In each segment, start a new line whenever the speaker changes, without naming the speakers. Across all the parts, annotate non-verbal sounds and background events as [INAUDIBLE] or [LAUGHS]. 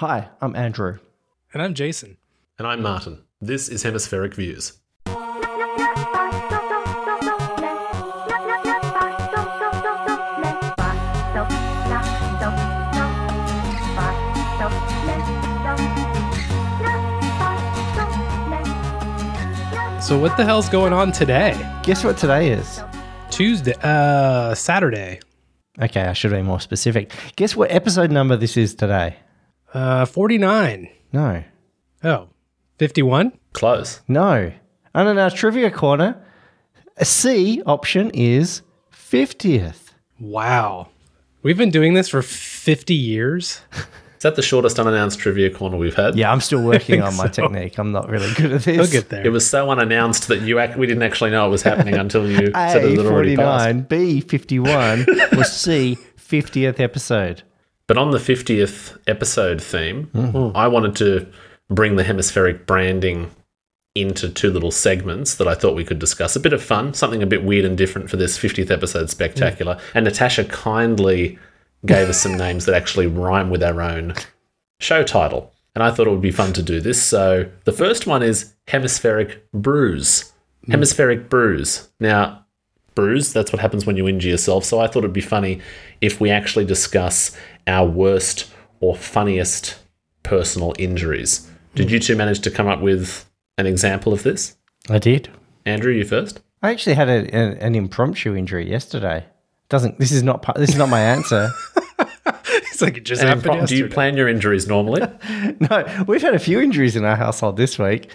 Hi, I'm Andrew.
And I'm Jason.
And I'm Martin. This is Hemispheric Views.
So what the hell's going on today?
Guess what today is?
Tuesday, uh, Saturday.
Okay, I should be more specific. Guess what episode number this is today?
Uh, 49.
No.
Oh, 51?
Close.
No. And in our trivia corner, a C option is 50th.
Wow. We've been doing this for 50 years.
Is that the shortest unannounced trivia corner we've had?
Yeah, I'm still [LAUGHS] working on my
so.
technique. I'm not really good at this.
We'll get there.
It was so unannounced that you ac- we didn't actually know it was happening until you [LAUGHS] said it
A
had already passed.
49, B 51 was C 50th episode.
But on the 50th episode theme, hmm. I wanted to bring the hemispheric branding into two little segments that I thought we could discuss. A bit of fun, something a bit weird and different for this 50th episode spectacular. Hmm. And Natasha kindly gave us some [LAUGHS] names that actually rhyme with our own show title. And I thought it would be fun to do this. So the first one is Hemispheric Bruise. Hmm. Hemispheric Bruise. Now, bruise, that's what happens when you injure yourself. So I thought it'd be funny if we actually discuss our worst or funniest personal injuries. Did you two manage to come up with an example of this?
I did.
Andrew, you first.
I actually had a, a, an impromptu injury yesterday. Doesn't this is not part- this is not my answer. [LAUGHS]
it's like it just
And
happened
impro- do you plan your injuries normally? [LAUGHS]
no, we've had a few injuries in our household this week.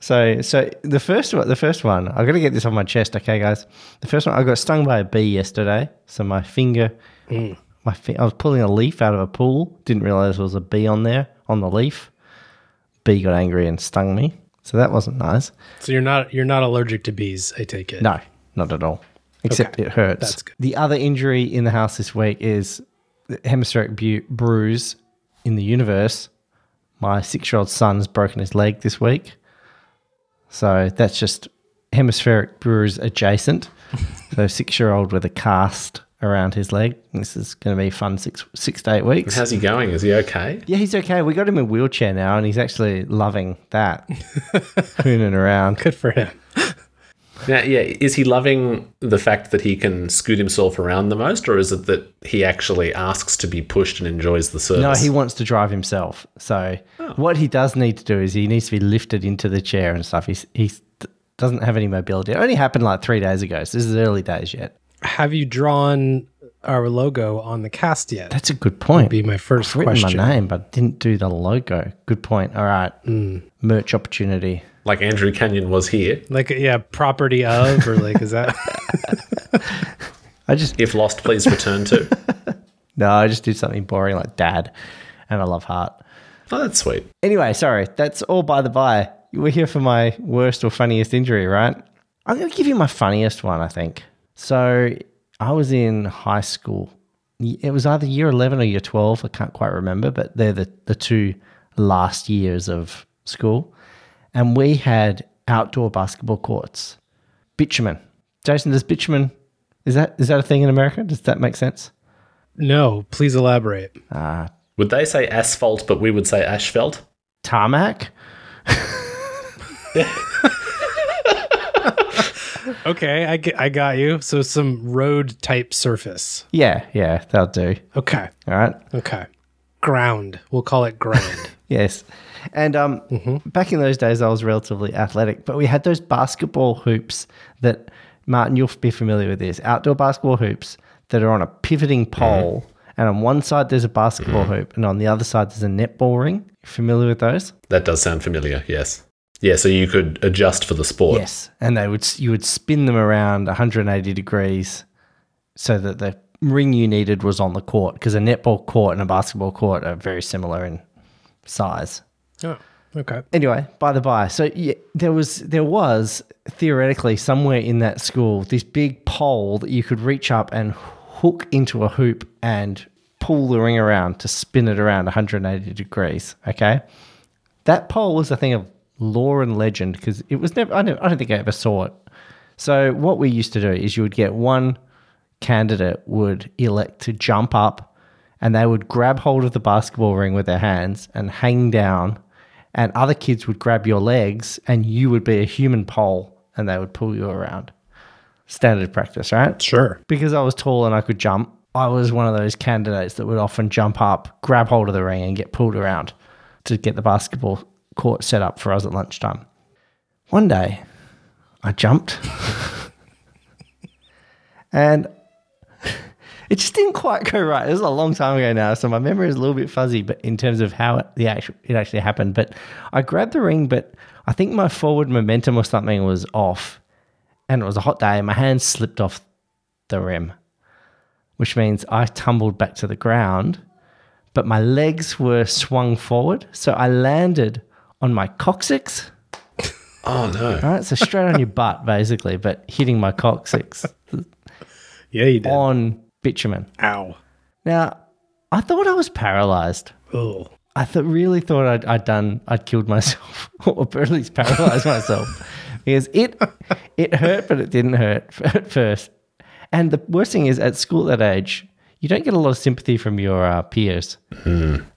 So, so the first one, the first one, I got to get this on my chest, okay, guys. The first one, I got stung by a bee yesterday. So my finger, mm. My fi- I was pulling a leaf out of a pool. Didn't realize there was a bee on there on the leaf. Bee got angry and stung me. So that wasn't nice.
So you're not you're not allergic to bees, I take it.
No, not at all. Except
Okay,
it hurts.
that's good.
The other injury in the house this week is the hemispheric bu- bruise in the universe. My six year old son's broken his leg this week. So that's just hemispheric bruise adjacent. [LAUGHS] so six year old with a cast around his leg. This is going to be fun six six to eight weeks.
How's he going? Is he okay?
Yeah, he's okay. We got him in a wheelchair now, and he's actually loving that, [LAUGHS] hooning around.
Good for him.
Now, yeah, is he loving the fact that he can scoot himself around the most, or is it that he actually asks to be pushed and enjoys the service?
No, he wants to drive himself. So oh. what he does need to do is he needs to be lifted into the chair and stuff. He's he doesn't have any mobility. It only happened like three days ago, so this is early days yet.
Have you drawn our logo on the cast yet?
That's a good point.
be my first
I've written
question.
my name, but didn't do the logo. Good point. All right, mm. merch opportunity.
like Andrew Canion was here.
Like yeah, property of or like is that [LAUGHS]
I just
If lost, please return to. [LAUGHS]
no, I just did something boring like dad, and I love heart.
Oh, that's sweet.
Anyway, sorry, that's all by the by. We're here for my worst or funniest injury, right? I'm going to give you my funniest one, I think. So I was in high school. It was either year 11 or year 12. I can't quite remember, but they're the, the two last years of school. And we had outdoor basketball courts. Bitumen. Jason, does bitumen, is that is that a thing in America? Does that make sense?
No, please elaborate.
Uh,
Would they say asphalt, but we would say asphalt?
tarmac? [LAUGHS]
Okay, I, get, I got you. So some road type surface.
Yeah, yeah, that'll do.
Okay.
All right.
Okay. Ground. We'll call it ground. [LAUGHS]
Yes. And um, mm-hmm. back in those days, I was relatively athletic, but we had those basketball hoops that, Martin, you'll be familiar with this outdoor basketball hoops that are on a pivoting mm-hmm. pole. And on one side, there's a basketball mm-hmm. hoop, and on the other side, there's a netball ring. Familiar with those?
That does sound familiar, yes. Yeah, so you could adjust for the sport.
Yes. And they would you would spin them around 180 degrees so that the ring you needed was on the court because a netball court and a basketball court are very similar in size.
oh, okay.
anyway, by the by, so yeah, there was there was theoretically somewhere in that school this big pole that you could reach up and hook into a hoop and pull the ring around to spin it around 180 degrees. Okay, that pole was a thing of lore and legend because it was never. I don't, I don't think I ever saw it. So what we used to do is you would get one candidate would elect to jump up and they would grab hold of the basketball ring with their hands and hang down, and other kids would grab your legs, and you would be a human pole, and they would pull you around. Standard practice, right?
Sure.
because I was tall and I could jump, I was one of those candidates that would often jump up, grab hold of the ring, and get pulled around to get the basketball court set up for us at lunchtime. One day, I jumped, [LAUGHS] and it just didn't quite go right. It was a long time ago now, so my memory is a little bit fuzzy, but in terms of how it, the actual it actually happened. But I grabbed the ring, but I think my forward momentum or something was off, and it was a hot day, and my hand slipped off the rim, which means I tumbled back to the ground, but my legs were swung forward. So I landed on my coccyx.
Oh no.
All right. So straight on your [LAUGHS] butt, basically, but hitting my coccyx
Yeah, you did.
on bitumen.
Ow.
Now, I thought I was paralyzed.
Oh.
I th- really thought I'd, I'd done, I'd killed myself, [LAUGHS] or at least paralyzed myself, because it it hurt, but it didn't hurt [LAUGHS] at first. And the worst thing is, at school at that age, you don't get a lot of sympathy from your uh, peers.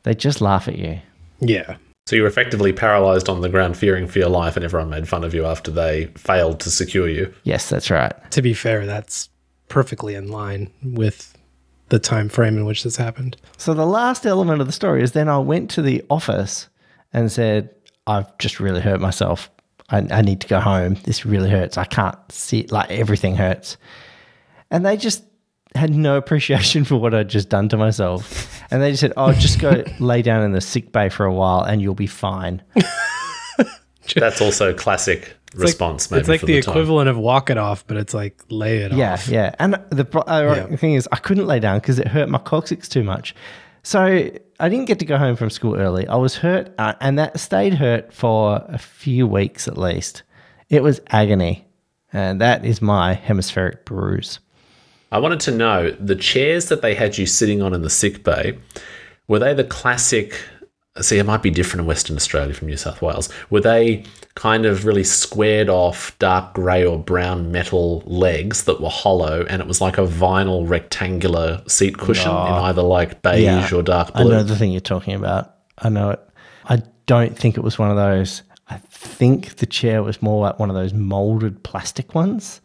They just laugh at you.
Yeah.
So you were effectively paralyzed on the ground, fearing for your life, and everyone made fun of you after they failed to secure you.
Yes, that's right.
To be fair, that's perfectly in line with the time frame in which this happened.
So the last element of the story is then I went to the office and said, I've just really hurt myself. I, I need to go home. This really hurts. I can't see like everything hurts. And they just had no appreciation for what I'd just done to myself. And they just said, Oh, just go [LAUGHS] lay down in the sick bay for a while and you'll be fine. [LAUGHS]
That's also classic response. maybe
it's like
for
the, equivalent of walk it off, but it's like lay it
Yeah,
off.
yeah. Yeah. And the pro- ironic
Yeah.
thing is, I couldn't lay down because it hurt my coccyx too much. So I didn't get to go home from school early. I was hurt, uh, and that stayed hurt for a few weeks at least. It was agony, and that is my hemispheric bruise.
I wanted to know the chairs that they had you sitting on in the sick bay, were they the classic? See, it might be different in Western Australia from New South Wales. Were they kind of really squared off, dark grey or brown metal legs that were hollow, and it was like a vinyl rectangular seat cushion in either like beige or dark blue?
I know the thing you're talking about. I know it. I don't think it was one of those. I think the chair was more like one of those molded plastic ones.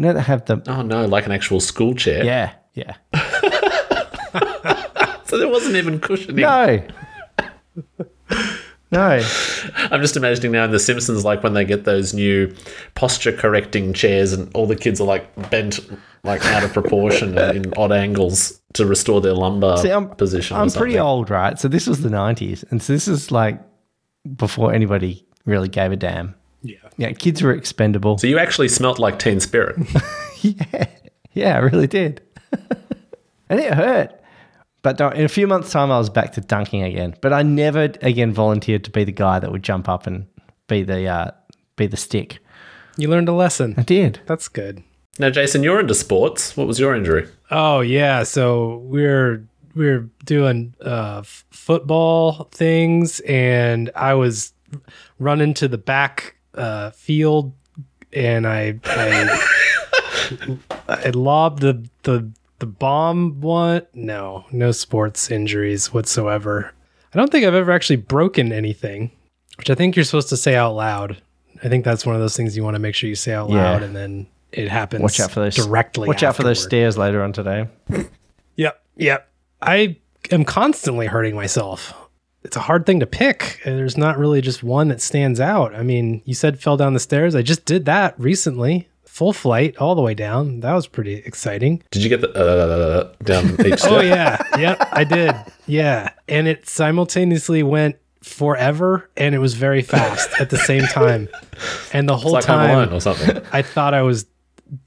You know, that have the.
Oh no, like an actual school chair.
Yeah, yeah. [LAUGHS]
So there wasn't even cushioning.
No. no.
I'm just imagining now in The Simpsons, like when they get those new posture correcting chairs, and all the kids are like bent, like out of proportion and in odd angles to restore their lumbar
See, I'm,
position.
I'm pretty old, right? So this was the 90s. And so this is like before anybody really gave a damn.
Yeah.
Yeah, kids were expendable.
So you actually smelt like Teen Spirit. [LAUGHS]
yeah. Yeah, I really did. [LAUGHS] and it hurt. But in a few months' time, I was back to dunking again. But I never again volunteered to be the guy that would jump up and be the uh, be the stick.
You learned a lesson.
I did.
That's good.
now, Jason, you're into sports. What was your injury?
Oh yeah, so we're we're doing uh, f- football things, and I was running to the back uh, field, and I I, I lobbed the the the bomb one. No, no sports injuries whatsoever. I don't think I've ever actually broken anything, which I think you're supposed to say out loud. I think that's one of those things you want to make sure you say out
Yeah.
loud, and then it happens.
Watch out for those
directly.
Watch out for those stairs later on today.
Yep. Yep. I am constantly hurting myself. It's a hard thing to pick. There's not really just one that stands out. I mean, you said fell down the stairs. I just did that recently. Full flight all the way down. That was pretty exciting.
Did you get the uh, down [LAUGHS] each step?
Oh yeah. yep, I did. Yeah. And it simultaneously went forever and it was very fast at the same time. And the whole
like
time
or something.
I thought I was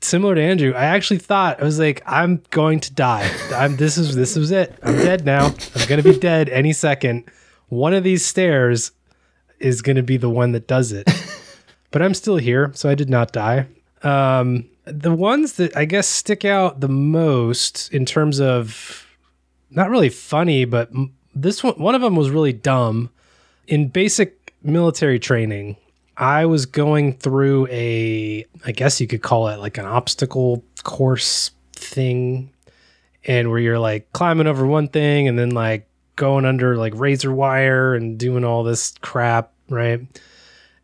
similar to Andrew. I actually thought I was like, I'm going to die. I'm this is this is it. I'm dead now. I'm gonna be dead any second. One of these stairs is gonna be the one that does it. [LAUGHS] But I'm still here, so I did not die. Um, the ones that I guess stick out the most in terms of not really funny, but this one one of them was really dumb. In basic military training, I was going through a I guess you could call it like an obstacle course thing and where you're like climbing over one thing and then like going under like razor wire and doing all this crap, right?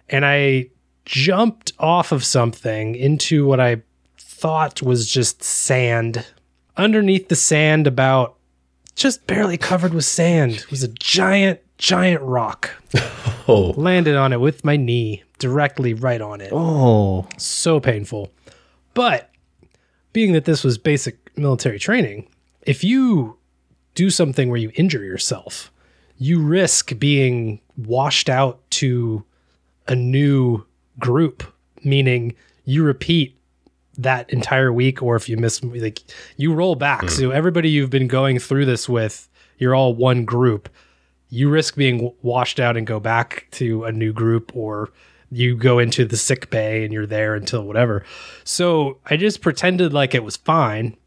And I jumped off of something into what I thought was just sand. Underneath the sand, about just barely covered with sand, was a giant, giant rock. [LAUGHS]
Oh,
Landed on it with my knee directly right on it.
Oh,
So painful. But being that this was basic military training, if you do something where you injure yourself, you risk being washed out to a new group, meaning you repeat that entire week, or if you miss, like you roll back. Hmm. So everybody you've been going through this with, you're all one group. You risk being washed out and go back to a new group, or you go into the sick bay and you're there until whatever. So I just pretended like it was fine,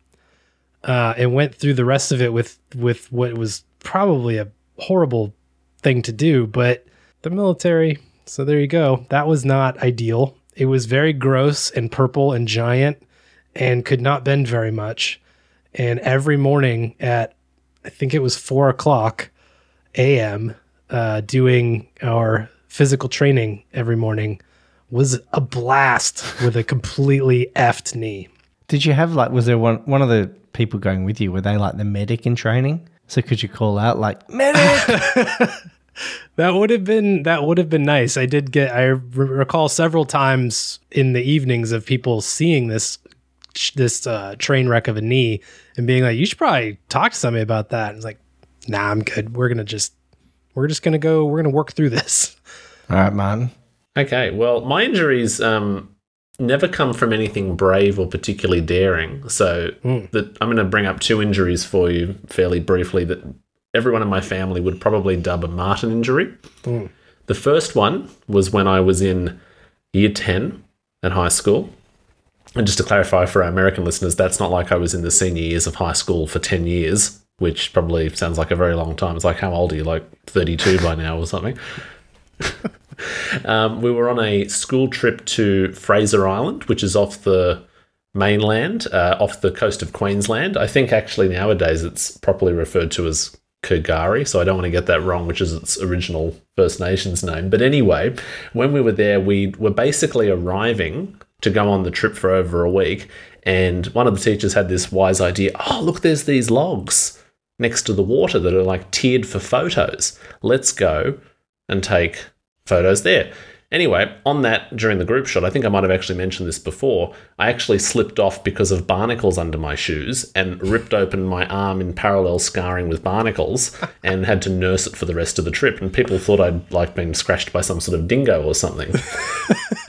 uh, and went through the rest of it with with what was probably a horrible thing to do, but the military. So there you go. That was not ideal. It was very gross and purple and giant and could not bend very much. And every morning at, I think it was four o'clock a.m., uh, doing our physical training every morning was a blast with a completely effed knee.
Did you have like? Was there one one of the people going with you? Were they like the medic in training? So could you call out like medic? [LAUGHS]
That would have been that would have been nice. I did get I re- recall several times in the evenings of people seeing this this uh, train wreck of a knee and being like, "You should probably talk to somebody about that." And it's like, "Nah, I'm good. We're gonna just we're just gonna go. We're gonna work through this."
All right, Martin.
okay. Well, my injuries um, never come from anything brave or particularly daring. So hmm. that I'm going to bring up two injuries for you fairly briefly that everyone in my family would probably dub a Martin injury. Hmm. The first one was when I was in year 10 at high school. And just to clarify for our American listeners, that's not like I was in the senior years of high school for 10 years, which probably sounds like a very long time. It's like, how old are you? Like 32 by now or something? [LAUGHS] um, we were on a school trip to Fraser Island, which is off the mainland, uh, off the coast of Queensland. I think actually nowadays it's properly referred to as K'gari, so I don't want to get that wrong, which is its original First Nations name. But anyway, when we were there, we were basically arriving to go on the trip for over a week, and one of the teachers had this wise idea oh, look, there's these logs next to the water that are like tiered for photos. Let's go and take photos there. Anyway, on that during the group shot, I think I might have actually mentioned this before. I actually slipped off because of barnacles under my shoes and ripped open my arm in parallel scarring with barnacles [LAUGHS] and had to nurse it for the rest of the trip. And people thought I'd like been scratched by some sort of dingo or something.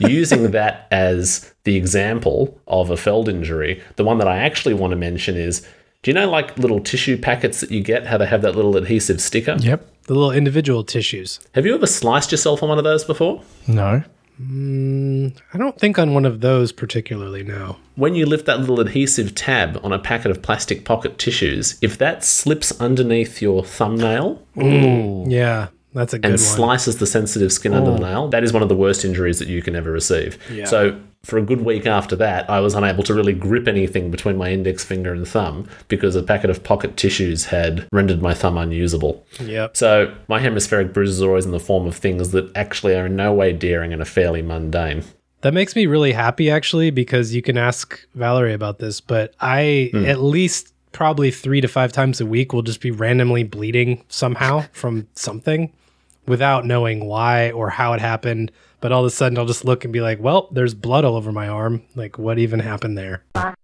[LAUGHS] Using that as the example of a Feld injury, the one that I actually want to mention is do you know like little tissue packets that you get, how they have that little adhesive sticker?
Yep.
The little individual tissues.
Have you ever sliced yourself on one of those before?
No.
Mm, I don't think on one of those particularly. No.
When you lift that little adhesive tab on a packet of plastic pocket tissues, if that slips underneath your thumbnail mm,
Yeah, that's a good
and
one.
slices the sensitive skin under the oh. nail, that is one of the worst injuries that you can ever receive.
Yeah.
So, for a good week after that, I was unable to really grip anything between my index finger and thumb because a packet of pocket tissues had rendered my thumb unusable.
Yep.
So, my hemispheric bruises are always in the form of things that actually are in no way daring and are fairly mundane.
That makes me really happy actually because you can ask Valerie about this, but I hmm. at least probably 3 to 5 times a week will just be randomly bleeding somehow from something without knowing why or how it happened, but all of a sudden I'll just look and be like, "Well, there's blood all over my arm. Like what even happened there?"
All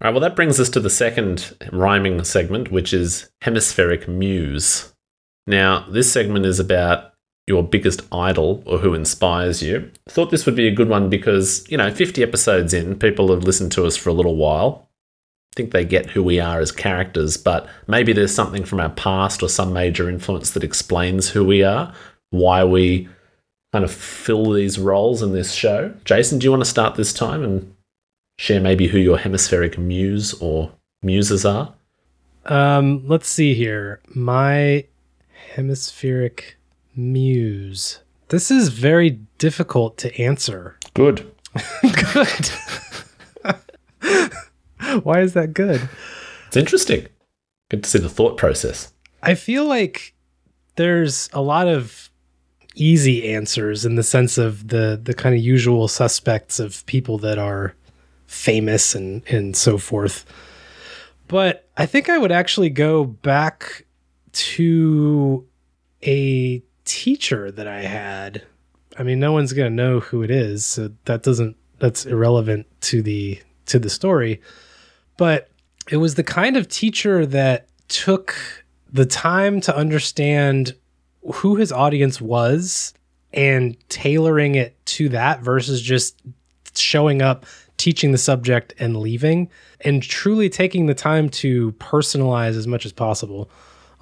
right, well, that brings us to the second rhyming segment, which is hemispheric muse. Now, this segment is about your biggest idol or who inspires you. Thought this would be a good one because, you know, 50 episodes in, people have listened to us for a little while. I think they get who we are as characters, but maybe there's something from our past or some major influence that explains who we are, why we kind of fill these roles in this show. Jason, do you want to start this time and share maybe who your hemispheric muse or muses are?
Um, let's see here. My hemispheric muse. This is very difficult to answer.
Good. [LAUGHS]
Good. [LAUGHS] Why is that good?
It's interesting. Good to see the thought process.
I feel like there's a lot of easy answers in the sense of the the kind of usual suspects of people that are famous and and so forth. But I think I would actually go back to a teacher that I had. I mean, no one's going to know who it is, so that doesn't that's irrelevant to the to the story. But it was the kind of teacher that took the time to understand who his audience was and tailoring it to that versus just showing up, teaching the subject and leaving, and truly taking the time to personalize as much as possible.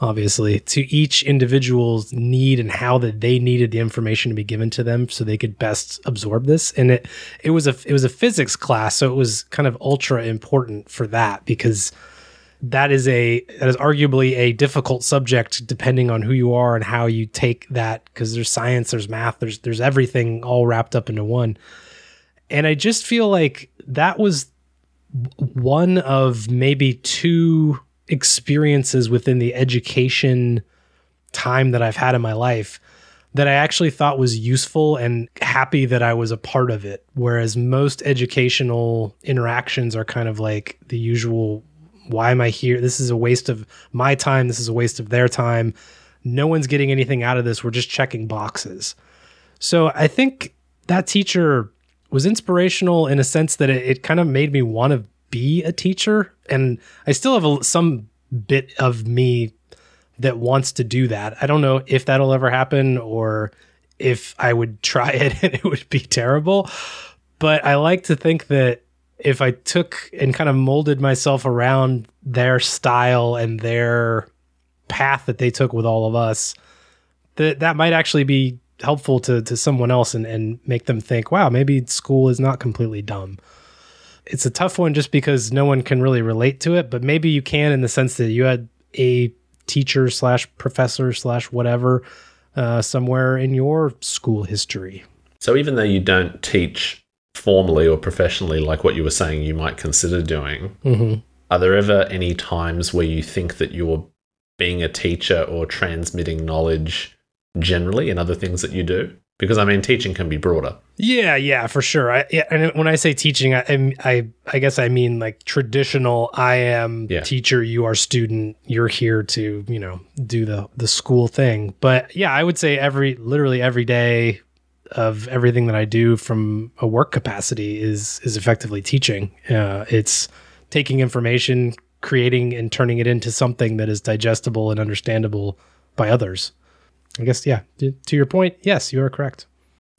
Obviously, to each individual's need and how that they needed the information to be given to them, so they could best absorb this. And it it was a it was a physics class, so it was kind of ultra important for that because that is a that is arguably a difficult subject depending on who you are and how you take that because there's science there's math there's there's everything all wrapped up into one and i just feel like that was one of maybe two experiences within the education time that i've had in my life that I actually thought was useful and happy that I was a part of it. Whereas most educational interactions are kind of like the usual why am I here? This is a waste of my time. This is a waste of their time. No one's getting anything out of this. We're just checking boxes. So I think that teacher was inspirational in a sense that it, it kind of made me want to be a teacher. And I still have a, some bit of me that wants to do that. I don't know if that'll ever happen or if I would [LAUGHS] try it and it would be terrible. But I like to think that if I took and kind of molded myself around their style and their path that they took with all of us, that that might actually be helpful to to someone else and, and make them think, wow, maybe school is not completely dumb. It's a tough one just because no one can really relate to it, but maybe you can in the sense that you had a teacher slash professor slash whatever uh, somewhere in your school history.
So even though you don't teach formally or professionally, like what you were saying you might consider doing,
Mm-hmm.
are there ever any times where you think that you're being a teacher or transmitting knowledge generally in other things that you do? Because I mean, teaching can be broader.
Yeah, yeah, for sure. I, yeah, and when I say teaching, I, I, I, I guess I mean like traditional. I am
Yeah.
teacher, you are student. You're here to, you know, do the the school thing. But yeah, I would say every, literally every day of everything that I do from a work capacity is is effectively teaching. Uh, it's taking information, creating and turning it into something that is digestible and understandable by others. I guess yeah. To your point, yes, you are correct.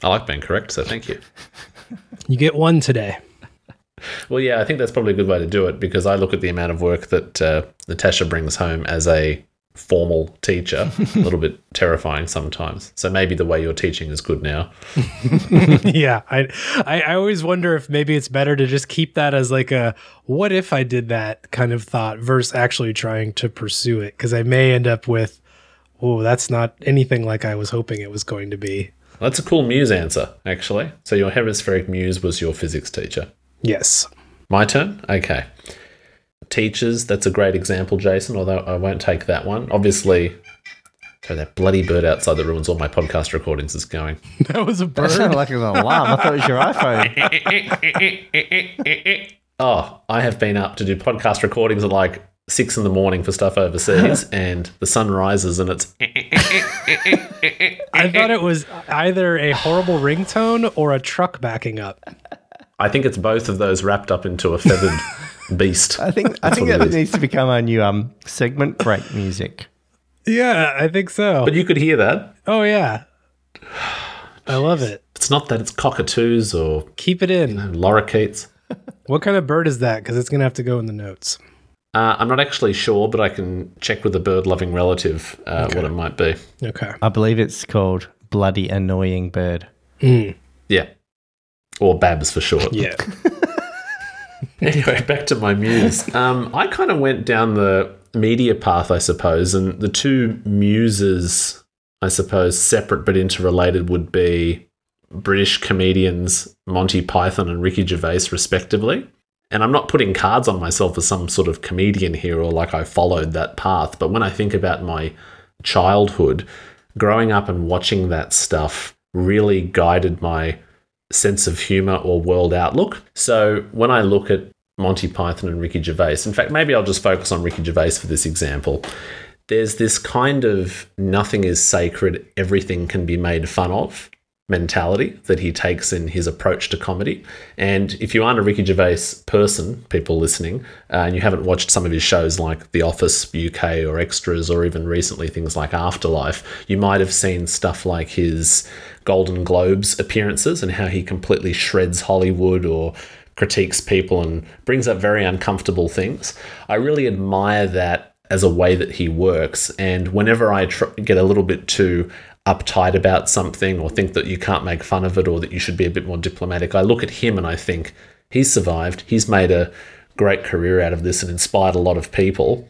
I like being correct, so thank you.
You get one today.
Well, yeah, I think that's probably a good way to do it because I look at the amount of work that uh, Natasha brings home as a formal teacher, [LAUGHS] a little bit terrifying sometimes. So maybe the way you're teaching is good now. [LAUGHS]
yeah, I, I I always wonder if maybe it's better to just keep that as like a what if I did that kind of thought versus actually trying to pursue it because I may end up with oh that's not anything like I was hoping it was going to be.
That's a cool muse answer, actually. So your hemispheric muse was your physics teacher.
Yes.
My turn? Okay. Teachers, that's a great example, Jason, although I won't take that one. Obviously, so that bloody bird outside that ruins all my podcast recordings is going. [LAUGHS]
That was a bird.
That
bird.
sounded like an alarm. I thought it was your iPhone. [LAUGHS]
Oh, I have been up to do podcast recordings at like six in the morning for stuff overseas, [LAUGHS] and the sun rises and it's.
I thought it was either a horrible ringtone or a truck backing up.
I think it's both of those wrapped up into a feathered beast.
I think I think
what it
needs to become our new um segment break music.
Yeah, I think so.
But you could hear that.
oh yeah. I love it.
It's not that it's cockatoos or
Keep it in.
lorikeets. [LAUGHS]
What kind of bird is that? Because it's gonna have to go in the notes.
Uh, I'm not actually sure, but I can check with a bird loving relative uh, what it might be.
Okay.
I believe it's called Bloody Annoying Bird.
Yeah. Or Babs for short.
Yeah. [LAUGHS] [LAUGHS]
Anyway, back to my muse. Um, I kind of went down the media path, I suppose, and the two muses, I suppose, separate but interrelated, would be British comedians Monty Python and Ricky Gervais, respectively. And I'm not putting cards on myself as some sort of comedian here or like I followed that path. But when I think about my childhood, growing up and watching that stuff really guided my sense of humor or world outlook. So when I look at Monty Python and Ricky Gervais, in fact, maybe I'll just focus on Ricky Gervais for this example. There's this kind of nothing is sacred, everything can be made fun of mentality that he takes in his approach to comedy. And if you aren't a Ricky Gervais person, people listening, uh, and you haven't watched some of his shows like The Office UK or Extras, or even recently things like Afterlife, you might have seen stuff like his Golden Globes appearances and how he completely shreds Hollywood or critiques people and brings up very uncomfortable things. I really admire that as a way that he works. And whenever I tr- get a little bit too uptight about something or think that you can't make fun of it or that you should be a bit more diplomatic, I look at him and I think he's survived. He's made a great career out of this and inspired a lot of people.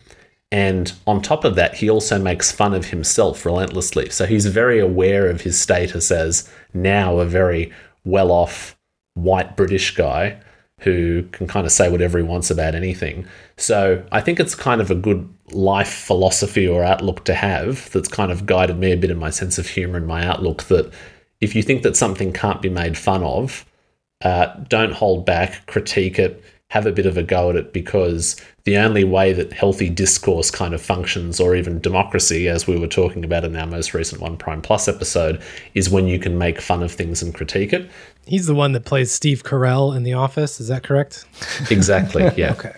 And on top of that, he also makes fun of himself relentlessly. So he's very aware of his status as now a very well off white British guy who can kind of say whatever he wants about anything. So I think it's kind of a good life philosophy or outlook to have that's kind of guided me a bit in my sense of humor and my outlook that if you think that something can't be made fun of, uh, don't hold back, critique it, have a bit of a go at it because the only way that healthy discourse kind of functions, or even democracy, as we were talking about in our most recent One Prime Plus episode, is when you can make fun of things and critique it.
He's the one that plays Steve Carell in The Office. Is that correct?
Exactly. [LAUGHS] Yeah.
Okay.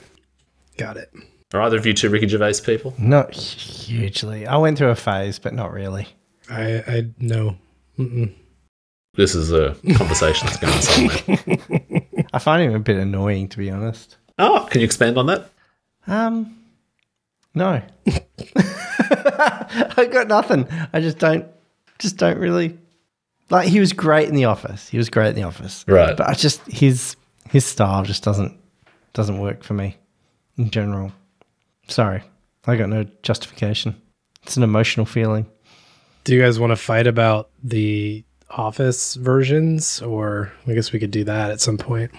Got it.
Are either of you two Ricky Gervais people?
Not hugely. I went through a phase, but not really.
I I know. Mm-mm.
This is a conversation that's going [LAUGHS] somewhere. [LAUGHS]
I find him a bit annoying, to be honest.
Oh, can you expand on that?
Um, no. [LAUGHS] I got nothing. I just don't, just don't really like. He was great in the office. He was great in the office.
Right.
But I just his his style just doesn't doesn't work for me in general. Sorry, I got no justification. It's an emotional feeling.
Do you guys want to fight about the Office versions, or I guess we could do that at some point?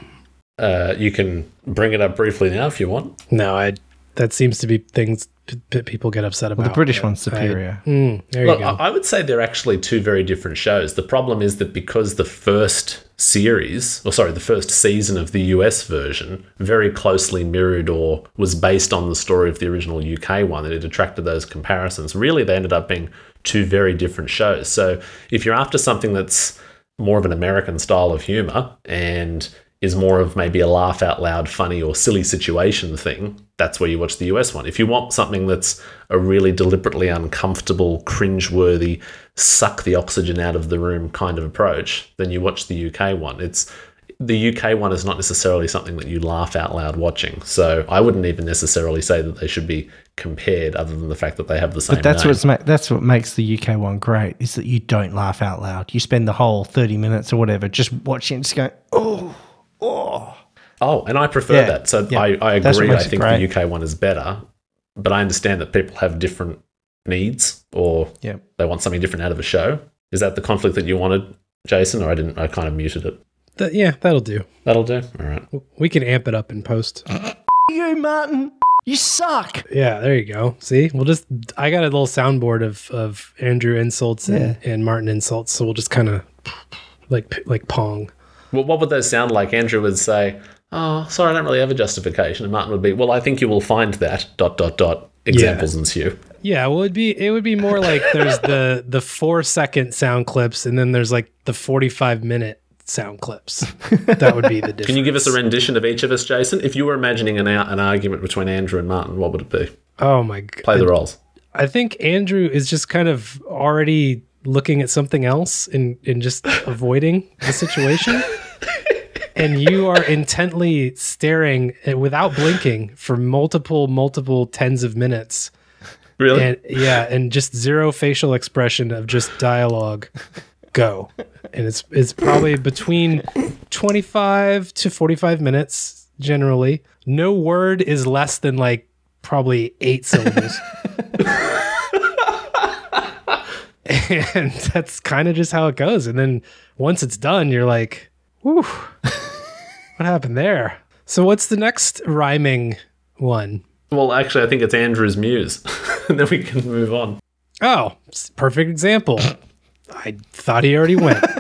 Uh, you can bring it up briefly now if you want.
No, I. That seems to be things that people get upset about.
The British
but
one's
I-
superior.
Mm, there
Look,
you
I
go.
I would say they're actually two very different shows. The problem is that because the first series, or sorry, the first season of the US version very closely mirrored or was based on the story of the original UK one, that it attracted those comparisons. Really, they ended up being two very different shows. So if you're after something that's more of an American style of humor and is more of maybe a laugh out loud, funny or silly situation thing, that's where you watch the US one. If you want something that's a really deliberately uncomfortable, cringe-worthy, suck the oxygen out of the room kind of approach, then you watch the UK one. It's the UK one is not necessarily something that you laugh out loud watching. So I wouldn't even necessarily say that they should be compared, other than the fact that they have the same.
But that's
name.
what's ma- that's what makes the UK one great is that you don't laugh out loud. You spend the whole thirty minutes or whatever just watching, just going, oh, oh.
Oh, and I prefer
Yeah,
that. So
yeah.
I, I agree. I think the UK one is better, but I understand that people have different needs or
Yeah.
they want something different out of a show. Is that the conflict that you wanted, Jason? Or I didn't. I kind of muted it.
That- yeah, that'll do.
That'll do. All right.
We can amp it up in post. [LAUGHS]
You Martin, you suck.
Yeah, there you go. See, we'll just. I got a little soundboard of of Andrew insults and, and Martin insults, so we'll just kind of like like pong.
Well, what would those sound like? Andrew would say, "Oh, sorry, I don't really have a justification," and Martin would be, "Well, I think you will find that." Dot dot dot. Examples ensue.
Yeah, well, it'd be it would be more like there's the [LAUGHS] the four second sound clips, and then there's like the forty five minute sound clips. That would be the difference. [LAUGHS]
Can you give us a rendition of each of us, Jason? If you were imagining an, an argument between Andrew and Martin, what would it be?
Oh my god!
Play the roles.
I think Andrew is just kind of already looking at something else and, and just avoiding the situation. [LAUGHS] and you are intently staring uh, without blinking for multiple, multiple tens of minutes.
Really?
And yeah, and just zero facial expression of just dialogue. Go. And it's it's probably between 25 to 45 minutes generally. No word is less than like probably 8 syllables. [LAUGHS] and that's kind of just how it goes. And then once it's done, you're like, whew, what happened there? So what's the next rhyming one?
Well, actually, I think it's Andrew's muse. [LAUGHS] and then we can move on.
Oh, perfect example. I thought he already went. [LAUGHS]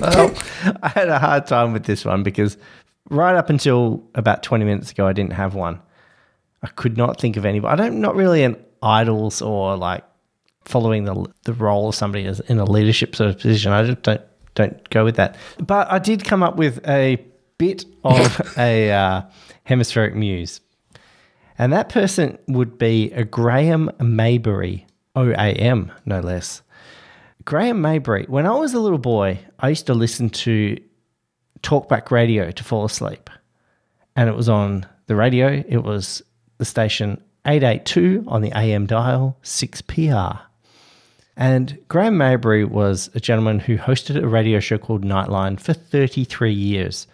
Well, I had a hard time with this one because right up until about 20 minutes ago, I didn't have one. I could not think of any. I don't, not really an idols or like following the the role of somebody as in a leadership sort of position. I just don't don't go with that. But I did come up with a bit of [LAUGHS] a uh, hemispheric muse, and that person would be a Graham Mabury, O A M, no less. Graham Mabury. When I was a little boy, I used to listen to talkback radio to fall asleep. And it was on the radio. It was the station 882 on the AM dial, 6PR. And Graham Mabury was a gentleman who hosted a radio show called Nightline for 33 years.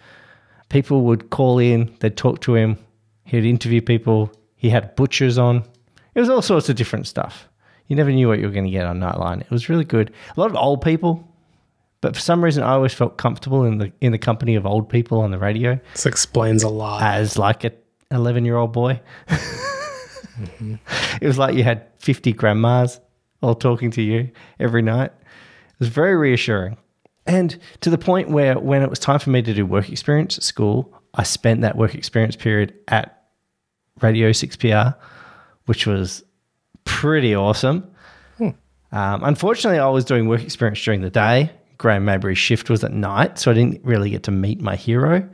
People would call in, they'd talk to him, he'd interview people, he had butchers on. It was all sorts of different stuff. You never knew what you were going to get on Nightline. It was really good. A lot of old people, but for some reason, I always felt comfortable in the in the company of old people on the radio
This explains a lot.
as like a 11 year old boy. [LAUGHS] Mm-hmm. It was like you had 50 grandmas all talking to you every night. It was very reassuring. And to the point where when it was time for me to do work experience at school, I spent that work experience period at Radio 6PR, which was pretty awesome. Um, unfortunately, I was doing work experience during the day. Graham Mabury's shift was at night, so I didn't really get to meet my hero.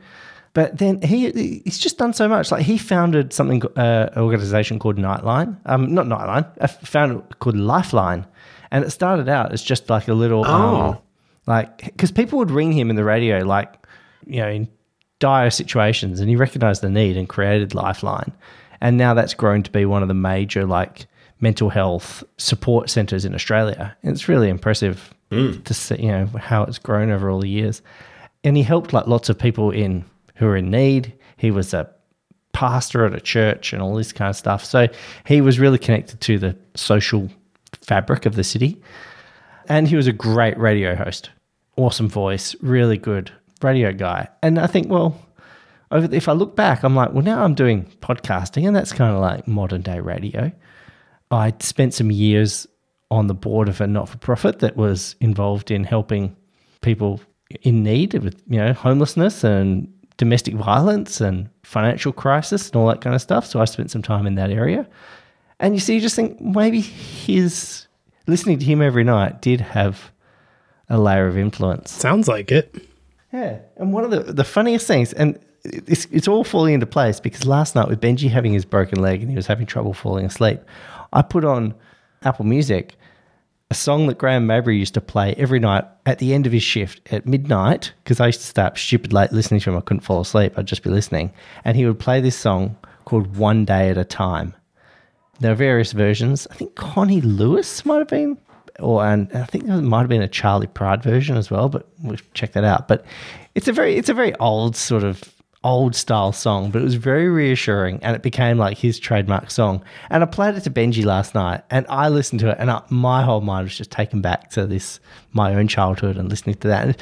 But then he he's just done so much. Like he founded something, uh, an organization called Nightline. Um, not Nightline. I found it called Lifeline, and it started out as just like a little, um,
Oh.
like because people would ring him in the radio, like you know, in dire situations, and he recognized the need and created Lifeline. And now that's grown to be one of the major like mental health support centers in Australia. And it's really impressive to see, you know, how it's grown over all the years. And he helped like lots of people in who are in need. He was a pastor at a church and all this kind of stuff. So he was really connected to the social fabric of the city. And he was a great radio host. Awesome voice, really good radio guy. And I think, well, if I look back, I'm like, well, now I'm doing podcasting, and that's kind of like modern day radio. I spent some years on the board of a not for profit that was involved in helping people in need with, you know, homelessness and domestic violence and financial crisis and all that kind of stuff. So I spent some time in that area. And you see, you just think maybe his listening to him every night did have a layer of influence.
Sounds like it.
Yeah, and one of the, the funniest things, and it's, it's all falling into place because last night with Benji having his broken leg and he was having trouble falling asleep, I put on Apple Music a song that Graham Mabury used to play every night at the end of his shift at midnight because I used to stay up stupid late listening to him. I couldn't fall asleep. I'd just be listening. And he would play this song called One Day at a Time. There are various versions. I think Connie Lewis might have been, or and I think there might have been a Charley Pride version as well. But we'll check that out. But it's a very it's a very old sort of old style song, but it was very reassuring, and it became like his trademark song. And I played it to Benji last night, and I listened to it, and I, my whole mind was just taken back to this my own childhood and listening to that. And it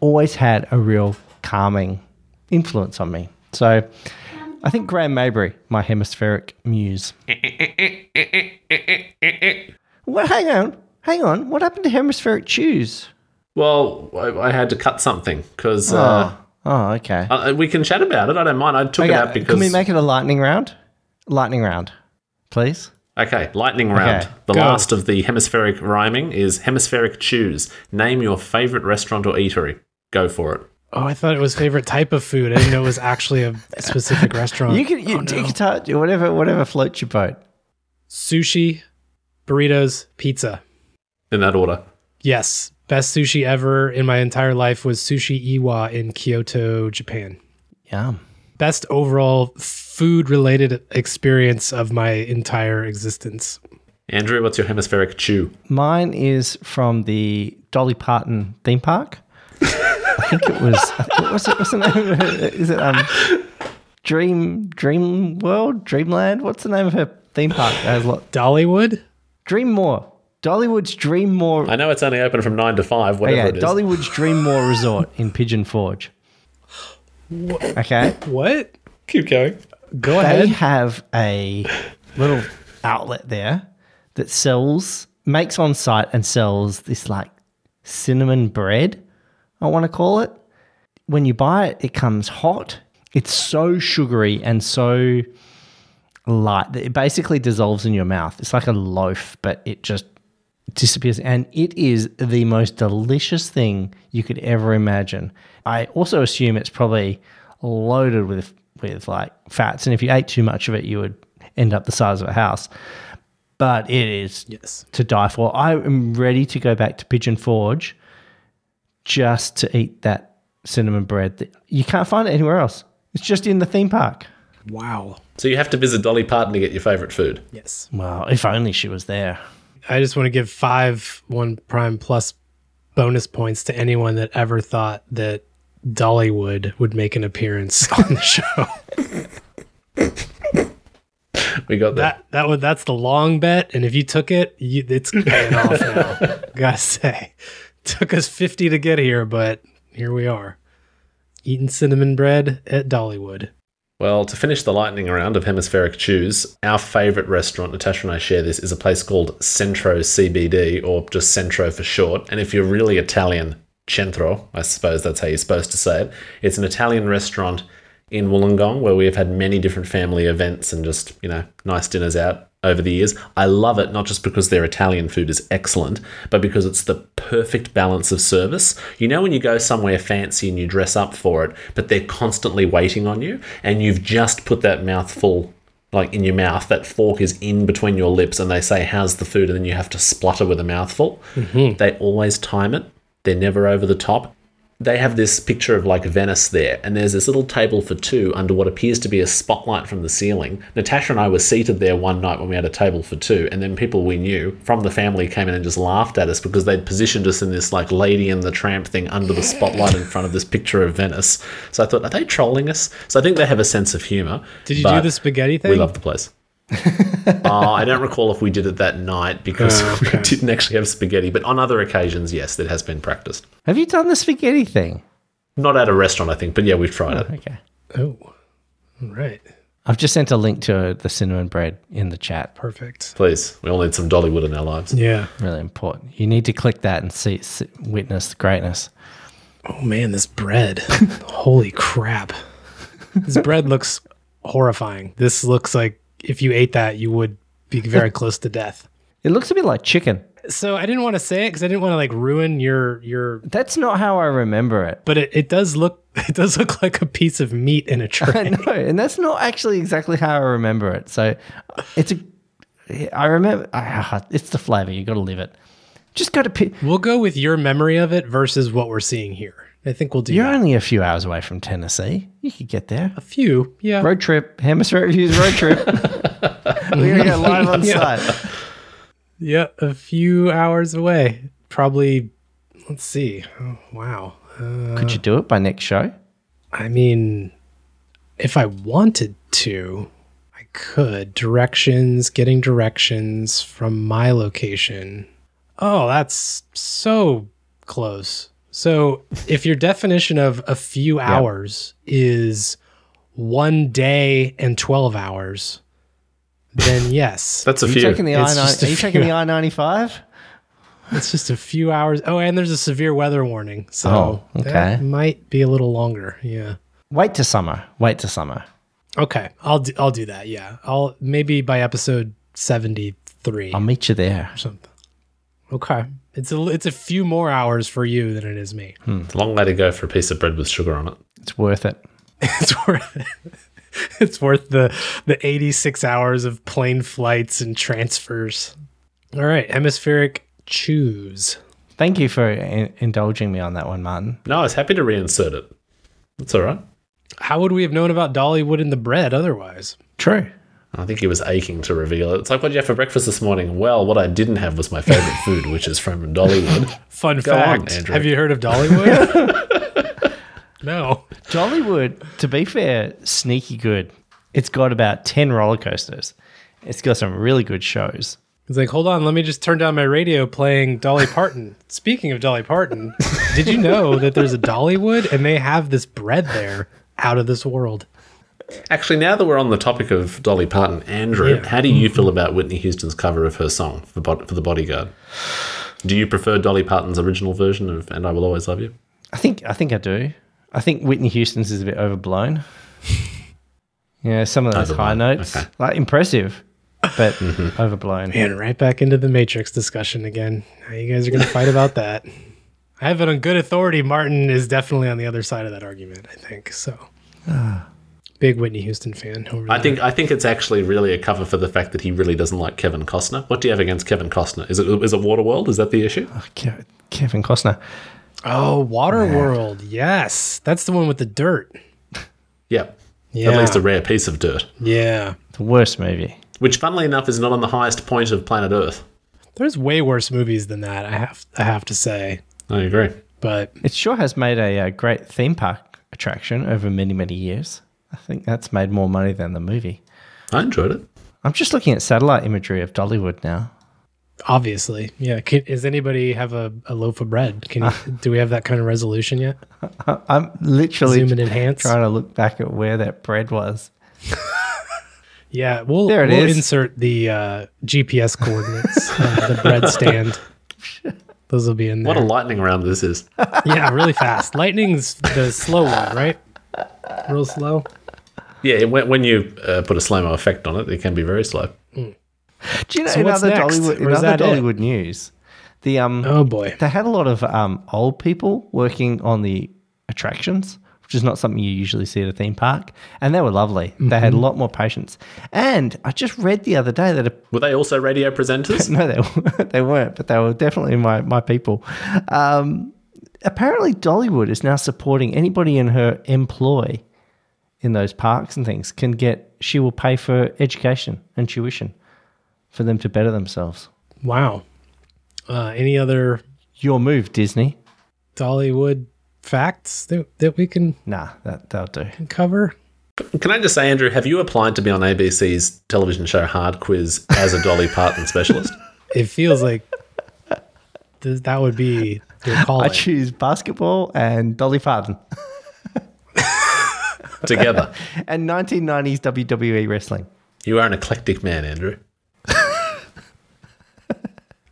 always had a real calming influence on me. So. I think Graham Mabury, my hemispheric muse. well, hang on, hang on. What happened to hemispheric chews?
Well, I, I had to cut something because uh,
Oh, okay.
uh, we can chat about it. I don't mind. I took it out
okay.
because
Can we make it a lightning round? Lightning round, please.
Okay, lightning round.
Okay,
the
go.
last of the hemispheric rhyming is hemispheric choose. Name your favorite restaurant or eatery. Go for it.
Oh, I thought it was favorite type of food. I didn't know it was actually a specific restaurant.
You can you,
Oh, no.
you touch whatever whatever floats your boat.
sushi, burritos, pizza.
In that order.
Yes, best sushi ever in my entire life was Sushi Iwa in Kyoto, Japan.
Yeah.
Best overall food related experience of my entire existence.
Andrew, what's your hemispheric chew?
Mine is from the Dolly Parton theme park. I think it was. [LAUGHS] I think, what's it? What's the name? Of it? Is it um, Dream Dream World Dreamland? What's the name of her theme park? It has a lot.
Dollywood?
Dreammore. Dollywood's Dreammore.
I know it's only open from 9 to 5, whatever
Okay,
it is.
Dollywood's Dreammore Resort in Pigeon Forge. Okay,
What?
Keep going.
Go
They
ahead.
They have a little outlet there that sells, makes on site and sells this like cinnamon bread, I want to call it. When you buy it, it comes hot. It's so sugary and so light that it basically dissolves in your mouth. It's like a loaf, but it just disappears. And it is the most delicious thing you could ever imagine. I also assume it's probably loaded with with like fats, and if you ate too much of it, you would end up the size of a house. But it is
Yes.
to die for. I am ready to go back to Pigeon Forge just to eat that cinnamon bread. That you can't find it anywhere else. It's just in the theme park.
Wow.
So you have to visit Dolly Parton to get your favourite food.
Yes.
Well, if only she was there.
I just want to give five one prime plus bonus points to anyone that ever thought that Dollywood would make an appearance [LAUGHS] on the show.
We got that.
that that would that's the long bet, and if you took it, you, it's paying off now. [LAUGHS] Gotta say, took us fifty to get here, but here we are, eating cinnamon bread at Dollywood.
Well, to finish the lightning round of hemispheric chews, our favourite restaurant, Natasha and I share this, is a place called Centro CBD, or just Centro for short. And if you're really Italian, Centro, I suppose that's how you're supposed to say it. It's an Italian restaurant in Wollongong where we have had many different family events and just, you know, nice dinners out over the years. I love it not just because their Italian food is excellent, but because it's the perfect balance of service. You know, when you go somewhere fancy and you dress up for it, but they're constantly waiting on you, and you've just put that mouthful like in your mouth, that fork is in between your lips, and they say, How's the food? And then you have to splutter with a mouthful. Mm-hmm. They always time it, they're never over the top they have this picture of like Venice there, and there's this little table for two under what appears to be a spotlight from the ceiling. Natasha and I were seated there one night when we had a table for two, and then people we knew from the family came in and just laughed at us because they'd positioned us in this like Lady and the Tramp thing under the spotlight in front of this picture of Venice. So I thought, are they trolling us? So I think they have a sense of humor.
Did you do the spaghetti thing?
We love the place. [LAUGHS] uh, I don't recall if we did it that night because
Oh, okay.
we didn't actually have spaghetti, but on other occasions, yes, it has been practiced.
Have you done the spaghetti thing?
Not at a restaurant, I think, but yeah, we've tried it.
Okay.
Oh, all right,
I've just sent a link to the cinnamon bread in the chat.
perfect.
Please, we all need some Dollywood in our lives.
Yeah.
Really important. You need to click that and see, see witness the greatness.
Oh man, this bread. [LAUGHS] Holy crap. This bread looks horrifying. This looks like if you ate that, you would be very [LAUGHS] close to death.
It looks a bit like chicken.
So I didn't want to say it because I didn't want to like ruin your your
That's not how I remember it.
but it, it does look [LAUGHS] it does look like a piece of meat in a tray. [LAUGHS]
I know, and that's not actually exactly how I remember it. So it's a. I remember. ah, It's the flavor. You got to live it. Just go to. Pi-
We'll go with your memory of it versus what we're seeing here. I think we'll do
You're
that.
only a few hours away from Tennessee. You could get there.
a few. Yeah.
Road trip. Hemisphere Reviews road trip. [LAUGHS] We're gonna go live on
Yeah.
site.
Yeah, a few hours away. Probably let's see. Oh, wow.
Could you do it by next show?
Uh, I mean, if I wanted to, I could. Directions, getting directions from my location. Oh, that's so close. So, if your definition of a few hours is one day and 12 hours, then [LAUGHS] yes,
That's a
Are you
few.
taking the I
It's
nine?
just
Are you
checking
the I ninety five?
it's just a few hours. Oh, and there's a severe weather warning. So,
Oh, okay.
that might be a little longer. Yeah.
Wait to summer. Wait to summer.
Okay, I'll do, I'll do that. Yeah, I'll maybe by episode seventy three
I'll meet you there.
or something. Okay, it's a it's a few more hours for you than it is me.
Hmm, it's a long way to go for a piece of bread with sugar on it.
It's worth it. [LAUGHS]
It's worth it. [LAUGHS] It's worth the the eighty six hours of plane flights and transfers. All right, hemispheric choose.
Thank you for in- indulging me on that one, Martin.
No, I was happy to reinsert it. That's all right.
How would we have known about Dollywood in the bread otherwise?
True.
I think he was aching to reveal it. It's like, what did you have for breakfast this morning? Well, what I didn't have was my favorite [LAUGHS] food, which is from Dollywood.
Fun
Go
fact:
Andrew.
Have you heard of Dollywood? [LAUGHS] no.
Jollywood, to be fair, sneaky good. It's got about 10 roller coasters. It's got some really good shows.
It's like, hold on, let me just turn down my radio playing Dolly Parton. Speaking of Dolly Parton, did you know that there's a Dollywood and they have this bread there out of this world?
Actually, now that we're on the topic of Dolly Parton, Andrew,
Yeah.
how do you mm-hmm. feel about Whitney Houston's cover of her song for, for The Bodyguard? Do you prefer Dolly Parton's original version of "And I Will Always Love You"?
I think I think I do. I think Whitney Houston's is a bit overblown. [LAUGHS] Yeah, some of those high notes,
okay.
like impressive, but [LAUGHS] mm-hmm. overblown.
Man, right back into the Matrix discussion again. Now you guys are going to fight about that. I have it on good authority. Martin is definitely on the other side of that argument. I think so. Ah. Big Whitney Houston fan. Over
I
there.
think I think it's actually really a cover for the fact that he really doesn't like Kevin Costner. What do you have against Kevin Costner? Is it is it Waterworld? Is that the issue?
Ke- Kevin Costner.
Oh, Waterworld. Yes, that's the one with the dirt.
Yep.
Yeah.
At least a rare piece of dirt.
Yeah.
The worst movie.
Which, funnily enough, is not on the highest point of planet Earth.
There's way worse movies than that. I have I have to say,
I agree.
but
It sure has made a, uh great theme park attraction over many, many years. I think that's made more money than the movie.
I enjoyed it.
I'm just looking at satellite imagery of Dollywood now.
obviously, yeah. Can, does anybody have a, a loaf of bread? Can you, [LAUGHS] do we have that kind of resolution yet? [LAUGHS]
I'm literally
Zoom and enhance.
trying to look back at where that bread was. [LAUGHS]
Yeah, we'll,
There it
we'll
is.
insert the uh, GPS coordinates, uh, the bread stand. Those will be in there.
What a lightning round this is.
yeah, really fast. Lightning's the slow one, right? Real slow.
Yeah, when, when you uh, put a slow mo effect on it, it can be very slow.
Do you know
So
in other
next?
Dollywood, in other
that it?
Dollywood news? The um,
Oh boy.
they had a lot of um, old people working on the attractions, which is not something you usually see at a theme park, and they were lovely. They had a lot more patience. And I just read the other day that a,
Were they also radio presenters? [LAUGHS]
no, they [LAUGHS] they weren't, but they were definitely my my people. Um, apparently, Dollywood is now supporting anybody in her employ in those parks and things can get. She will pay for education and tuition for them to better themselves.
Wow. Uh, any other
Your move, Disney.
Dollywood facts that, that we can
Nah, that that'll do.
cover?
Can I just say, Andrew, have you applied to be on ABC's television show Hard Quiz as a Dolly [LAUGHS] Parton specialist?
It feels like th- that would be your
call.
I
choose basketball and Dolly Parton [LAUGHS] [LAUGHS]
Together.
and 1990s WWE wrestling.
You are an eclectic man, Andrew. [LAUGHS]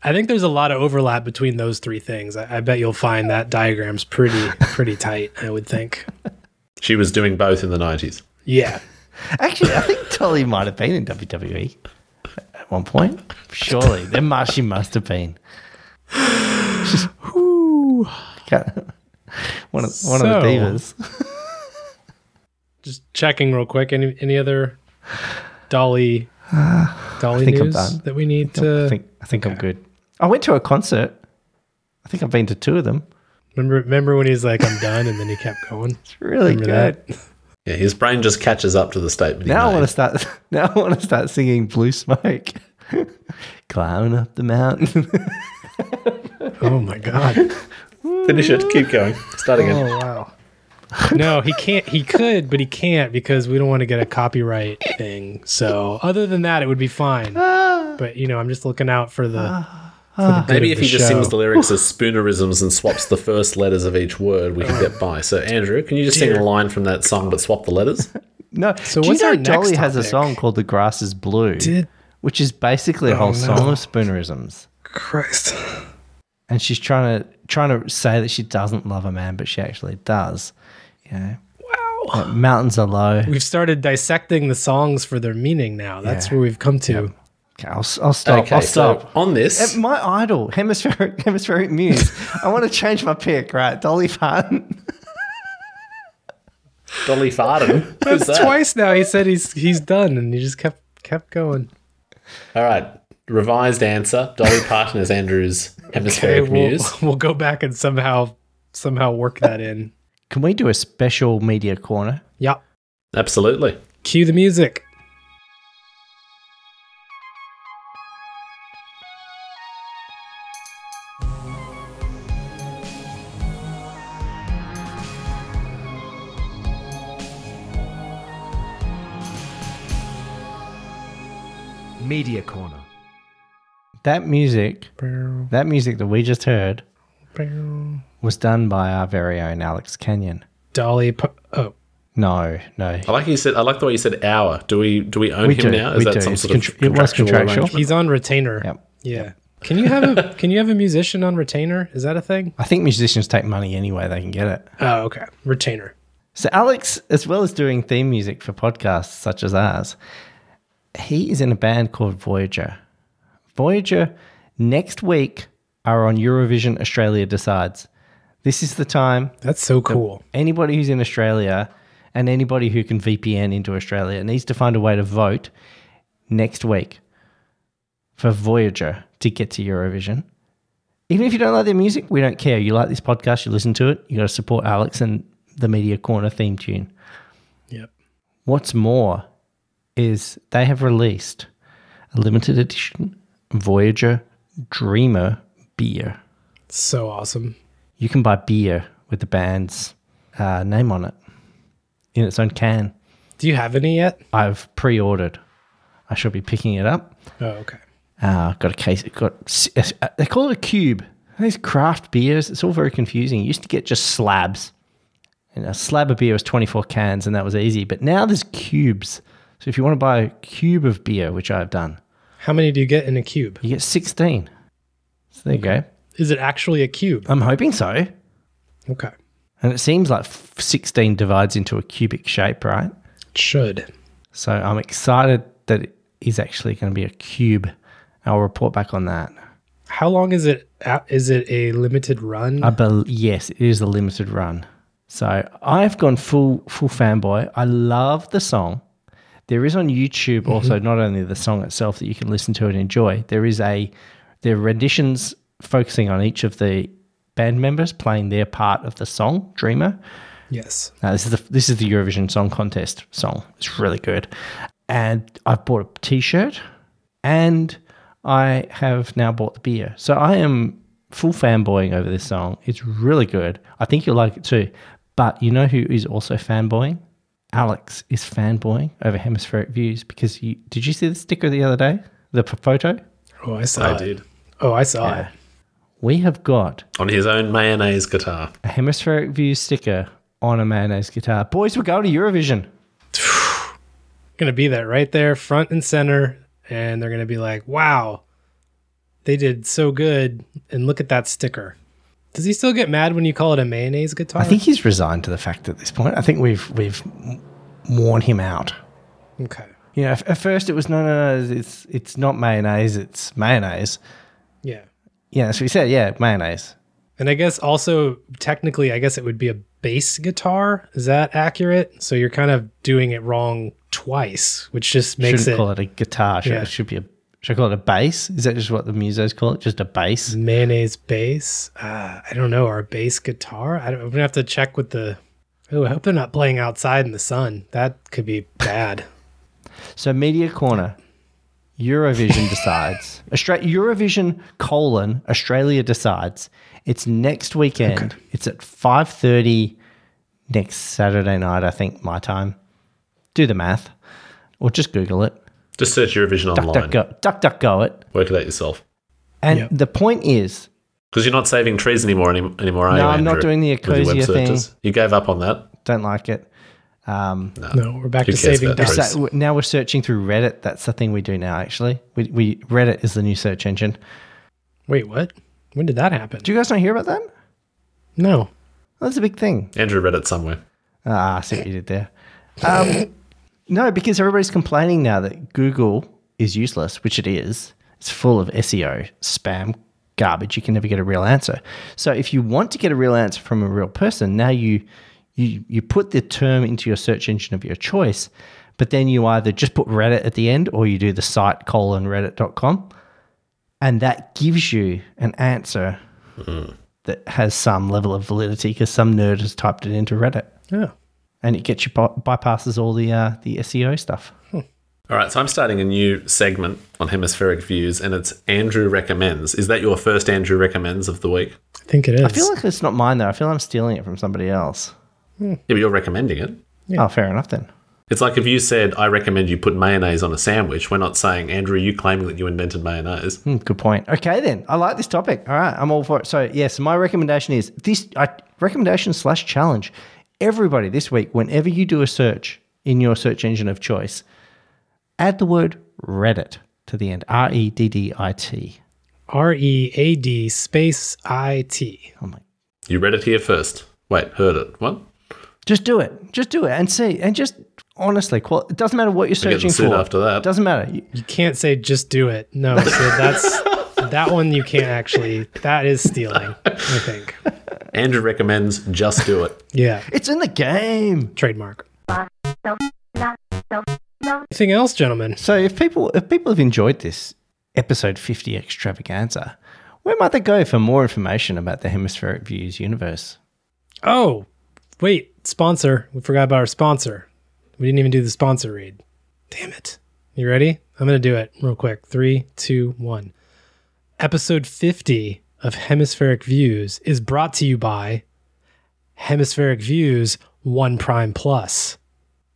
I think there's a lot of overlap between those three things. I, I bet you'll find that diagram's pretty pretty tight. I would think.
She was doing both in the 90s.
Yeah. [LAUGHS]
Actually, I think Dolly might have been in WWE at one point. Surely, Then must she must have been. [SIGHS] Got- one of one of the
So-
divas.
Just checking real quick. Any any other Dolly Dolly
think I'm
news
done.
that we need
I
to
think I think I'm good. I went to a concert. I think I've been to two of them.
remember? Remember when he's like, "I'm done," and then he kept going. [LAUGHS]
It's really
Remember
good.
that?
Yeah, his brain just catches up to the statement. he
Now I want to start. [LAUGHS] Now I want to start singing "Blue Smoke," [LAUGHS] climbing up the mountain.
Oh my god.
Finish it. Keep going. Start again.
Oh wow. [LAUGHS] No, he can't. He could, but he can't because we don't want to get a copyright thing. So, other than that, it would be fine. But you know, I'm just looking out for the. For the
Maybe
of
if he
the
just sings the lyrics as spoonerisms and swaps the first letters of each word, we can get by. So, Andrew, can you just sing a line from that song but swap the letters? [LAUGHS]
No,
So
do
what's
you know
our next
Dolly has a song called "The Grass Is Blue,"
Did-
which is basically a oh, whole
no.
song of spoonerisms.
Christ.
and she's trying to trying to say that she doesn't love a man, but she actually does. You know,
Wow.
Like, mountains are low.
We've started dissecting the songs for their meaning now. That's
Yeah.
where we've come to.
Okay, I'll, I'll oh, stop.
okay,
I'll
so
stop.
on this,
My idol, hemispheric [LAUGHS] hemispheric muse. I want to change my pick. Right, Dolly Parton. [LAUGHS]
Dolly Farden. [LAUGHS] Who's
That's
that?
twice now. He said he's he's done, and he just kept kept going.
All right. Revised answer. Dolly Parton is Andrew's hemispheric
Okay, we'll,
muse.
we'll go back and somehow somehow work that in.
Can we do a special media corner?
Yep.
Absolutely.
Cue the music.
Media Corner.
That music, that music that we just heard,
bow.
Was done by our very own Alex Canion.
Dolly. Pa- oh,
No, no.
I like you said. I like the way you said "our." Do we do we own
We
him
do,
now? Is
we
that
do.
some
It's
sort of
contr- it was
contractual
contractual.
He's on retainer.
Yep.
Yeah. Can you have a [LAUGHS] Can you have a musician on retainer? Is that a thing?
I think musicians take money anyway they can get it.
Oh, okay. Retainer.
So Alex, as well as doing theme music for podcasts such as ours, he is in a band called Voyager. Voyager next week are on Eurovision Australia Decides. This is the time
That's so cool.
anybody who's in Australia and anybody who can VPN into Australia needs to find a way to vote next week for Voyager to get to Eurovision. Even if you don't like their music, we don't care. You like this podcast, you listen to it, you got to support Alex and the Media Corner theme tune.
Yep.
What's more is they have released a limited edition Voyager Dreamer beer.
So awesome.
You can buy beer with the band's uh, name on it in its own can.
Do you have any yet?
I've pre-ordered. I shall be picking it up.
Oh, okay.
Uh, got a case. Got s- uh, they call it a cube. These craft beers. It's all very confusing. You used to get just slabs, and a slab of beer was twenty four cans, and that was easy. But now there's cubes. So if you want to buy a cube of beer, which I've done,
How many do you get in a cube?
you get sixteen. So there you go.
Is it actually a cube?
I'm hoping so.
Okay.
And it seems like sixteen divides into a cubic shape, right?
It should.
So I'm excited that it is actually going to be a cube. I'll report back on that.
How long is it? Is it a limited run?
I bel yes, it is a limited run. So I've gone full full fanboy. I love the song. There is on YouTube mm-hmm. also not only the song itself that you can listen to and enjoy. There is a there are renditions focusing on each of the band members playing their part of the song Dreamer.
yes.
Now this is the this is the Eurovision Song Contest song. It's really good, and I've bought a T-shirt, and I have now bought the beer. So I am full fanboying over this song. It's really good. I think you'll like it too. But you know who is also fanboying? Alex is fanboying over Hemispheric Views because you did you see the sticker the other day? The photo?
Oh, I saw
I
it.
did
Oh, I saw
Yeah.
it.
We have got
on his own mayonnaise guitar.
a Hemispheric view sticker on a mayonnaise guitar. Boys, we're going to Eurovision. [SIGHS]
Gonna be that right there, front and center, and they're gonna be like, "Wow, they did so good!" And look at that sticker. Does he still get mad when you call it a mayonnaise guitar?
I think he's resigned to the fact at this point. I think we've we've worn him out.
Okay.
You know, at first it was no, no, no, it's it's not mayonnaise, it's mayonnaise.
Yeah.
Yeah, that's what he said. Yeah, mayonnaise.
And I guess also technically, I guess it would be a bass guitar. Is that accurate? So you're kind of doing it wrong twice, which just makes
Shouldn't
it
call it a guitar. Should,
Yeah.
It should be a. Should I call it a bass? Is that just what the musos call it? Just a bass?
mayonnaise bass. Uh, I don't know, or a bass guitar. I don't, I'm gonna have to check with the. Oh, I hope they're not playing outside in the sun. That could be bad.
So media corner, Eurovision [LAUGHS] decides. Austra- Eurovision colon Australia decides. It's next weekend. It's at five thirty next Saturday night. I think my time. Do the math, or just Google it.
Just search Eurovision
Duck,
online.
duck, go, duck, duck, go it.
Work it out yourself.
And
Yep.
the point is,
Because you're not saving trees anymore any, anymore, are
No,
you?
I'm not doing the Ecosia thing.
searches? You gave up on that.
don't like it. Um,
no, we're back
Who
to saving
about
dollars.
now we're searching through Reddit. That's the thing we do now. Actually, we, we Reddit is the new search engine.
Wait, what? When did that happen?
Do you guys not hear about that?
No.
That's a big thing.
Andrew read it somewhere.
Ah, I see what you did there. Um, [LAUGHS] no, because everybody's complaining now that Google is useless, which it is. It's full of SEO spam garbage. You can never get a real answer. So if you want to get a real answer from a real person, now you you you put the term into your search engine of your choice, but then you either just put Reddit at the end or you do the site colon reddit.com. And that gives you an answer that has some level of validity because some nerd has typed it into Reddit
Yeah.
and it gets you by- bypasses all the uh, the SEO stuff.
All right, so I'm starting a new segment on Hemispheric Views, and it's Andrew Recommends. Is that your first Andrew Recommends of the week?
I think it is.
I feel like it's not mine though. I feel I'm stealing it from somebody else.
Yeah, but you're recommending it.
Oh, fair enough then.
It's like if you said, I recommend you put mayonnaise on a sandwich, we're not saying, Andrew, you claiming that you invented mayonnaise.
Hmm, good point. Okay then, I like this topic. All right, I'm all for it. So yes, my recommendation is this I, recommendation slash challenge everybody this week, whenever you do a search in your search engine of choice, add the word Reddit to the end. R E D D I T.
R E A D space I T.
Oh my.
You read it here first. Wait, heard it. What?
Just do it. Just do it and see. And just honestly, qual- it doesn't matter what you're searching for.
after that.
It doesn't matter. You-
You can't say just do it. No, so that's [LAUGHS] that one you can't actually. That is stealing. I think.
Andrew recommends just do it. [LAUGHS]
Yeah,
It's in the game.
trademark. Anything else, gentlemen?
So if people if people have enjoyed this episode 50 extravaganza, where might they go for more information about the Hemispheric Views universe?
Oh, wait, sponsor. We forgot about our sponsor. We didn't even do the sponsor read. Damn it. You ready? I'm going to do it real quick. Three, two, one. Episode 50 of Hemispheric Views is brought to you by Hemispheric Views One Prime Plus,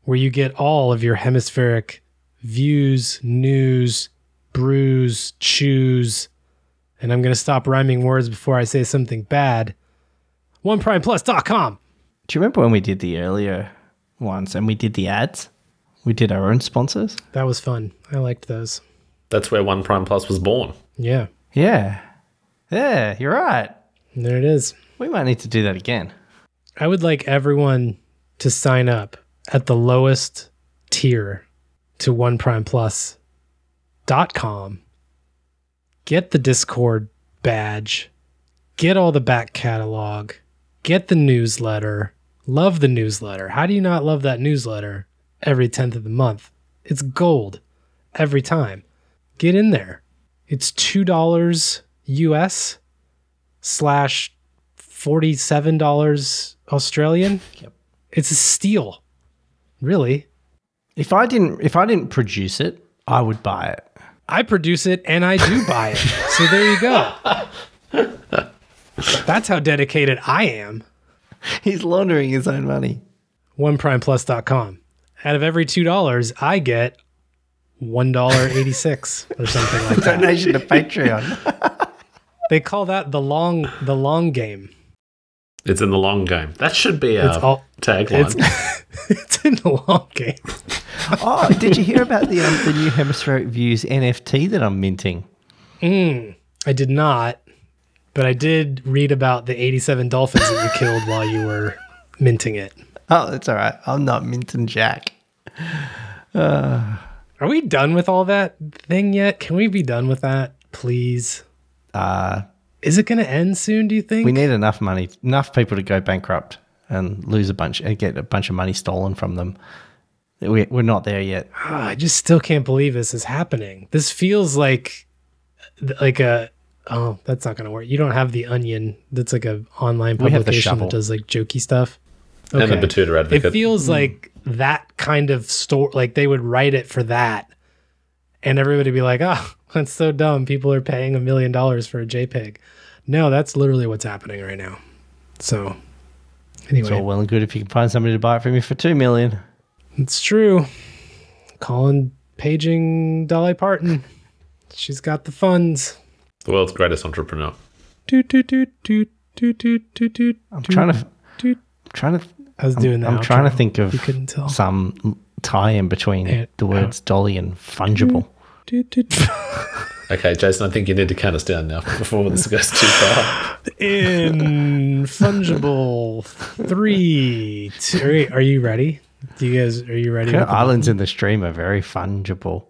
where you get all of your hemispheric views, news, brews, chews, and I'm going to stop rhyming words before I say something bad. OnePrimePlus.com.
Do you remember when we did the earlier ones and we did the ads? We did our own sponsors?
That was fun. I liked those.
That's where One Prime Plus was born.
Yeah,
Yeah. Yeah, you're right.
there it is.
We might need to do that again.
I would like everyone to sign up at the lowest tier to oneprimeplus.com. Get the Discord badge, get all the back catalog, get the newsletter. Love the newsletter. How do you not love that newsletter every 10th of the month? It's gold every time. Get in there. It's $2 US slash $47 Australian.
Yep.
It's a steal. Really.
If I didn't if I didn't produce it, I would buy it.
I produce it and I do buy it. so there you go. [LAUGHS] That's how dedicated I am.
He's laundering his own money.
OnePrimePlus.com. Out of every $2, I get $1.86 or something like [LAUGHS] that.
Donation to Patreon. [LAUGHS]
They call that the long the long game.
It's in the long game. That should be
a
tagline.
it's, [LAUGHS] it's in the long game.
oh, did you hear about the um, the new Hemispheric Views NFT that I'm minting?
I did not, but I did read about the 87 dolphins that you killed while you were minting it.
Oh, that's all right. I'm not minting Jack.
Are we done with all that thing yet? Can we be done with that, please?
Uh,
Is it going to end soon, do you think?
we need enough money, enough people to go bankrupt and lose a bunch and get a bunch of money stolen from them. We, we're not there yet.
Ah, I just still can't believe this is happening. This feels like like a oh, that's not going to work. You don't have the Onion. That's like a online
We have the
publication that does like jokey stuff.
And the Betoota Advocate.
It feels mm. like that kind of store. Like they would write it for that, and everybody would be like, "Oh, [LAUGHS] that's so dumb. People are paying a million dollars for a JPEG." No, that's literally what's happening right now. So, anyway,
It's all well and good if you can find somebody to buy it from you for two million.
it's true. Colin paging Dolly Parton. She's got the funds.
The world's greatest entrepreneur.
I'm trying to,
doot.
trying to,
I was doing that.
I'm trying to think of
You couldn't tell.
some tie-in between
Yeah,
the words dolly and fungible.
Doot, doot. [LAUGHS]
Okay, Jason, I think you need to count us down now before this goes too far.
in fungible three two are you- ready do you guys are you ready the-
Islands in the stream are very fungible.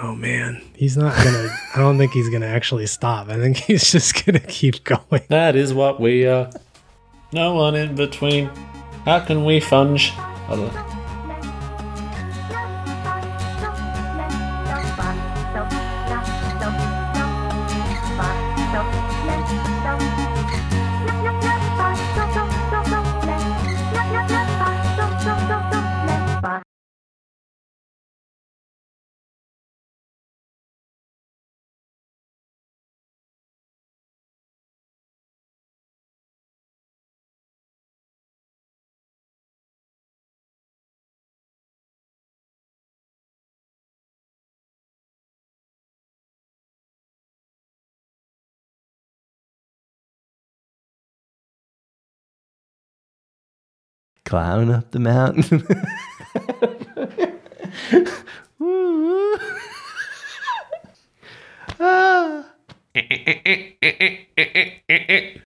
Oh man he's not gonna [LAUGHS] i don't think he's gonna actually stop i think he's just gonna keep going
That is what we uh, are. No one in between. How can we funge?
Climbing up the mountain. Woo, woo. Ah.